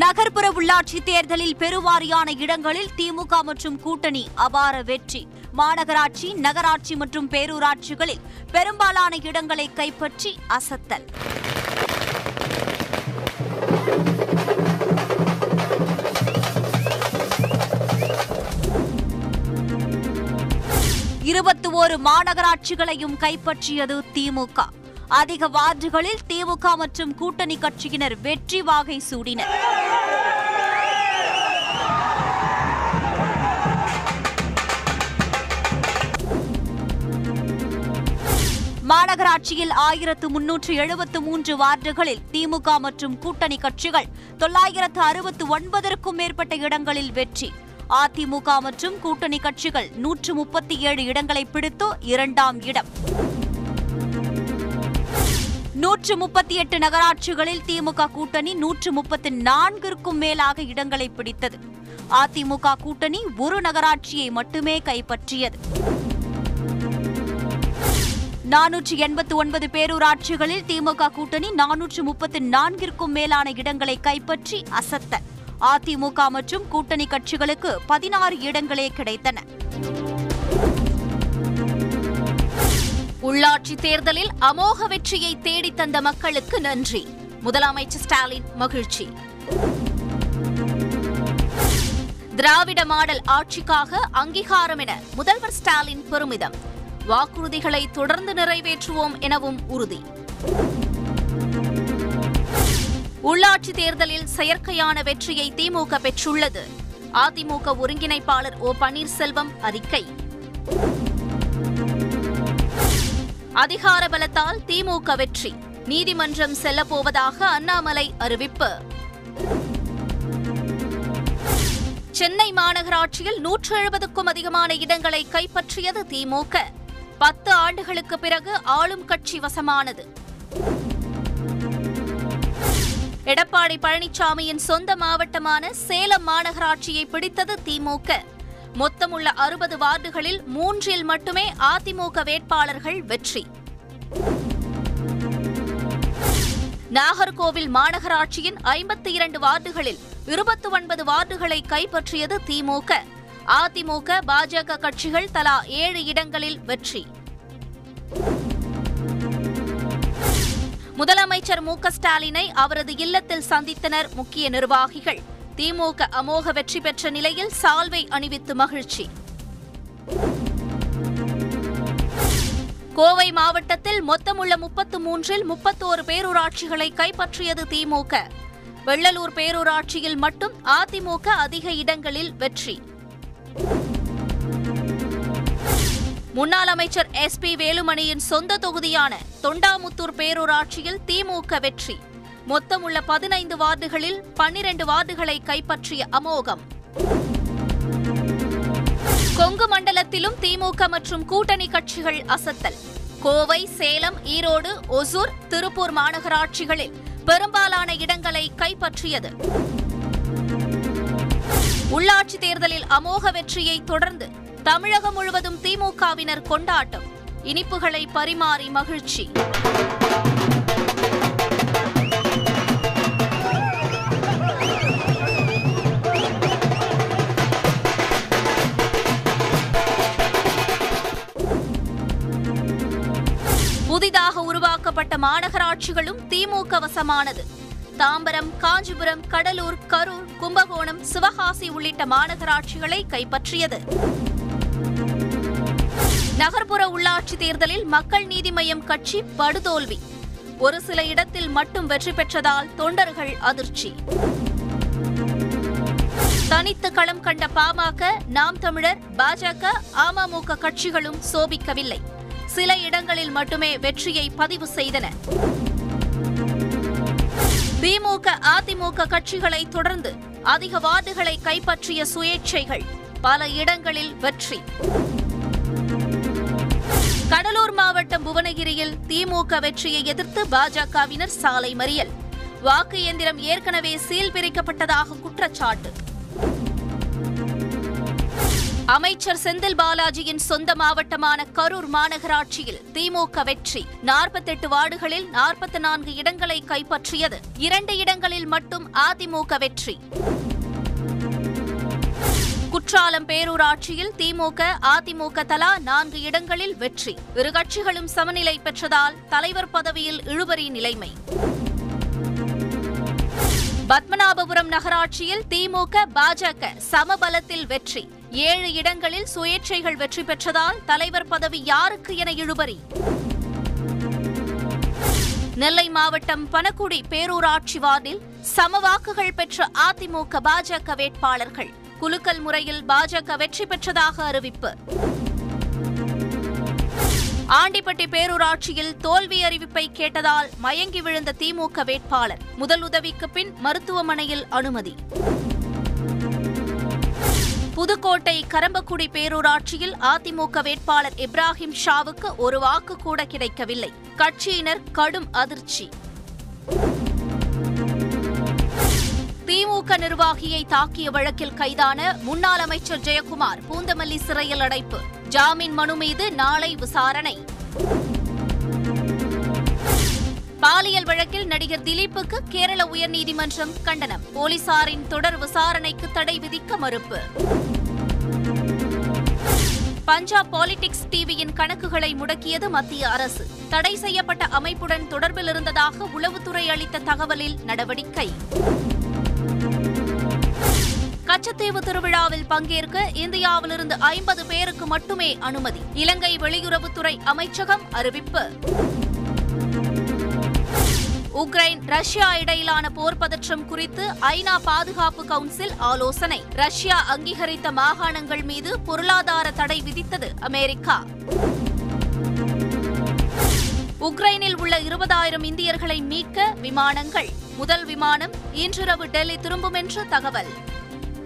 நகர்ப்புற உள்ளாட்சி தேர்தலில் பெருவாரியான இடங்களில் திமுக மற்றும் கூட்டணி அபார வெற்றி. மாநகராட்சி நகராட்சி மற்றும் பேரூராட்சிகளில் பெரும்பாலான இடங்களை கைப்பற்றி அசத்தல். இருபத்தி ஓரு மாநகராட்சிகளையும் கைப்பற்றியது திமுக. அதிக வார்டுகளில் திமுக மற்றும் கூட்டணி கட்சியினர் வெற்றி வாகை சூடினர். மாநகராட்சியில் ஆயிரத்து முன்னூற்று எழுபத்து மூன்று வார்டுகளில் திமுக மற்றும் கூட்டணி கட்சிகள் தொள்ளாயிரத்து அறுபத்து ஒன்பதற்கும் மேற்பட்ட இடங்களில் வெற்றி. அதிமுக மற்றும் கூட்டணி கட்சிகள் நூற்று முப்பத்தி ஏழு இடங்களை பிடித்து இரண்டாம் இடம். நூற்று முப்பத்தி எட்டு நகராட்சிகளில் திமுக கூட்டணி நூற்று முப்பத்தி நான்கிற்கும் மேலாக இடங்களை பிடித்தது. அதிமுக கூட்டணி ஒரு நகராட்சியை மட்டுமே கைப்பற்றியது. நானூற்று எண்பத்து ஒன்பது பேரூராட்சிகளில் திமுக கூட்டணி நானூற்று முப்பத்தி நான்கிற்கும் மேலான இடங்களை கைப்பற்றி அசத்த. அதிமுக மற்றும் கூட்டணி கட்சிகளுக்கு பதினாறு இடங்களே கிடைத்தன. உள்ளாட்சி தேர்தலில் அமோக வெற்றியை தேடித்தந்த மக்களுக்கு நன்றி. முதலமைச்சர் ஸ்டாலின் மகிழ்ச்சி. திராவிட மாடல் ஆட்சிக்காக அங்கீகாரம் என முதல்வர் ஸ்டாலின் பெருமிதம். வாக்குறுதிகளை தொடர்ந்து நிறைவேற்றுவோம் எனவும் உறுதி. உள்ளாட்சி தேர்தலில் செயற்கையான வெற்றியை திமுக பெற்றுள்ளது. அதிமுக ஒருங்கிணைப்பாளர் ஓ பன்னீர்செல்வம் அறிக்கை. அதிகார பலத்தால் திமுக வெற்றி. நீதிமன்றம் செல்லப்போவதாக அண்ணாமலை அறிவிப்பு. சென்னை மாநகராட்சியில் நூற்று எழுபதுக்கும் அதிகமான இடங்களை கைப்பற்றியது திமுக. பத்து ஆண்டுகளுக்கு பிறகு ஆளும் கட்சி வசமானது. எடப்பாடி பழனிசாமியின் சொந்த மாவட்டமான சேலம் மாநகராட்சியை பிடித்தது திமுக. மொத்தமுள்ள அறுபது வார்டுகளில் மூன்றில் மட்டுமே அதிமுக வேட்பாளர்கள் வெற்றி. நாகர்கோவில் மாநகராட்சியின் ஐம்பத்தி இரண்டு வார்டுகளில் இருபத்தி ஒன்பது வார்டுகளை கைப்பற்றியது திமுக. அதிமுக பாஜக கட்சிகள் தலா ஏழு இடங்களில் வெற்றி. முதலமைச்சர் மு க ஸ்டாலினை அவரது இல்லத்தில் சந்தித்தனர் முக்கிய நிர்வாகிகள். திமுக அமோக வெற்றி பெற்ற நிலையில் சால்வை அணிவித்து மகிழ்ச்சி. கோவை மாவட்டத்தில் மொத்தமுள்ள முப்பத்து மூன்றில் முப்பத்தோரு பேரூராட்சிகளை கைப்பற்றியது திமுக. வெள்ளலூர் பேரூராட்சியில் மட்டும் அதிமுக அதிக இடங்களில் வெற்றி. முன்னாள் அமைச்சர் எஸ் பி வேலுமணியின் சொந்த தொகுதியான தொண்டாமுத்தூர் பேரூராட்சியில் திமுக வெற்றி. மொத்தமுள்ள பதினைந்து வார்டுகளில் பன்னிரண்டு வார்டுகளை கைப்பற்றிய அமோகம். கொங்கு மண்டலத்திலும் திமுக மற்றும் கூட்டணி கட்சிகள் அசத்தல். கோவை சேலம் ஈரோடு ஒசூர் திருப்பூர் மாநகராட்சிகளில் பெரும்பாலான இடங்களை கைப்பற்றியது. உள்ளாட்சி தேர்தலில் அமோக வெற்றியை தொடர்ந்து தமிழகம் முழுவதும் திமுகவினர் கொண்டாட்டம். இனிப்புகளை பரிமாறி மகிழ்ச்சி. மாநகராட்சிகளும் திமுக வசமானது. தாம்பரம் காஞ்சிபுரம் கடலூர் கரூர் கும்பகோணம் சிவகாசி உள்ளிட்ட மாநகராட்சிகளை கைப்பற்றியது. நகர்ப்புற உள்ளாட்சி தேர்தலில் மக்கள் நீதி மய்யம் கட்சி படுதோல்வி. ஒரு சில இடத்தில் மட்டும் வெற்றி பெற்றதால் தொண்டர்கள் அதிர்ச்சி. தனித்து களம் கண்ட பாமக நாம் தமிழர் பாஜக அமமுக கட்சிகளும் சோபிக்கவில்லை. சில இடங்களில் மட்டுமே வெற்றியை பதிவு செய்தன. திமுக அதிமுக கட்சிகளை தொடர்ந்து அதிக வார்டுகளை கைப்பற்றிய சுயேட்சைகள் பல இடங்களில் வெற்றி. கடலூர் மாவட்டம் புவனகிரியில் திமுக வெற்றியை எதிர்த்து பாஜகவினர் சாலை மறியல். வாக்கு இயந்திரம் ஏற்கனவே சீல் பிரிக்கப்பட்டதாக குற்றச்சாட்டு. அமைச்சர் செந்தில் பாலாஜியின் சொந்த மாவட்டமான கரூர் மாநகராட்சியில் திமுக வெற்றி. நாற்பத்தெட்டு வார்டுகளில் நாற்பத்தி நான்கு இடங்களை கைப்பற்றியது. இரண்டு இடங்களில் மட்டும் அதிமுக வெற்றி. குற்றாலம் பேரூராட்சியில் திமுக அதிமுக தலா நான்கு இடங்களில் வெற்றி. இரு கட்சிகளும் சமநிலை பெற்றதால் தலைவர் பதவியில் இழுபறி நிலைமை. பத்மநாபபுரம் நகராட்சியில் திமுக பாஜக சமபலத்தில் வெற்றி. ஏழு இடங்களில் சுயேட்சைகள் வெற்றி பெற்றதால் தலைவர் பதவி யாருக்கு என இழுபறி? நெல்லை மாவட்டம் பனக்குடி பேரூராட்சி வார்டில் சமவாக்குகள் பெற்ற அதிமுக பாஜக வேட்பாளர்கள். குலுக்கல் முறையில் பாஜக வெற்றி பெற்றதாக அறிவிப்பு. ஆண்டிப்பட்டி பேரூராட்சியில் தோல்வி அறிவிப்பை கேட்டதால் மயங்கி விழுந்த திமுக வேட்பாளர். முதல் உதவிக்கு பின் மருத்துவமனையில் அனுமதி. புதுக்கோட்டை கரம்பக்குடி பேரூராட்சியில் அதிமுக வேட்பாளர் இப்ராஹிம் ஷாவுக்கு ஒரு வாக்கு கூட கிடைக்கவில்லை. கட்சியினர் கடும் அதிர்ச்சி. திமுக நிர்வாகியை தாக்கிய வழக்கில் கைதான முன்னாள் அமைச்சர் ஜெயக்குமார் பூந்தமல்லி சிறையில் அடைப்பு. ஜாமீன் மனு மீது நாளை விசாரணை. பாலியல் வழக்கில் நடிகர் திலீப்புக்கு கேரள உயர்நீதிமன்றம் கண்டனம். போலீசாரின் தொடர் விசாரணைக்கு தடை விதிக்க மறுப்பு. பஞ்சாப் பாலிடிக்ஸ் டிவியின் கணக்குகளை முடக்கியது மத்திய அரசு. தடை செய்யப்பட்ட அமைப்புடன் தொடர்பில் இருந்ததாக உளவுத்துறை அளித்த தகவலில் நடவடிக்கை. கச்சத்தீவு திருவிழாவில் பங்கேற்க இந்தியாவிலிருந்து ஐம்பது பேருக்கு மட்டுமே அனுமதி. இலங்கை வெளியுறவுத்துறை அமைச்சகம் அறிவிப்பு. உக்ரைன் ரஷ்யா இடையிலான போர் பதற்றம் குறித்து ஐநா பாதுகாப்பு கவுன்சில் ஆலோசனை. ரஷ்யா அங்கீகரித்த மாகாணங்கள் மீது பொருளாதார தடை விதித்தது அமெரிக்கா. உக்ரைனில் உள்ள இருபதாயிரம் இந்தியர்களை மீட்க விமானங்கள். முதல் விமானம் இன்றிரவு டெல்லி திரும்பும் என்று தகவல்.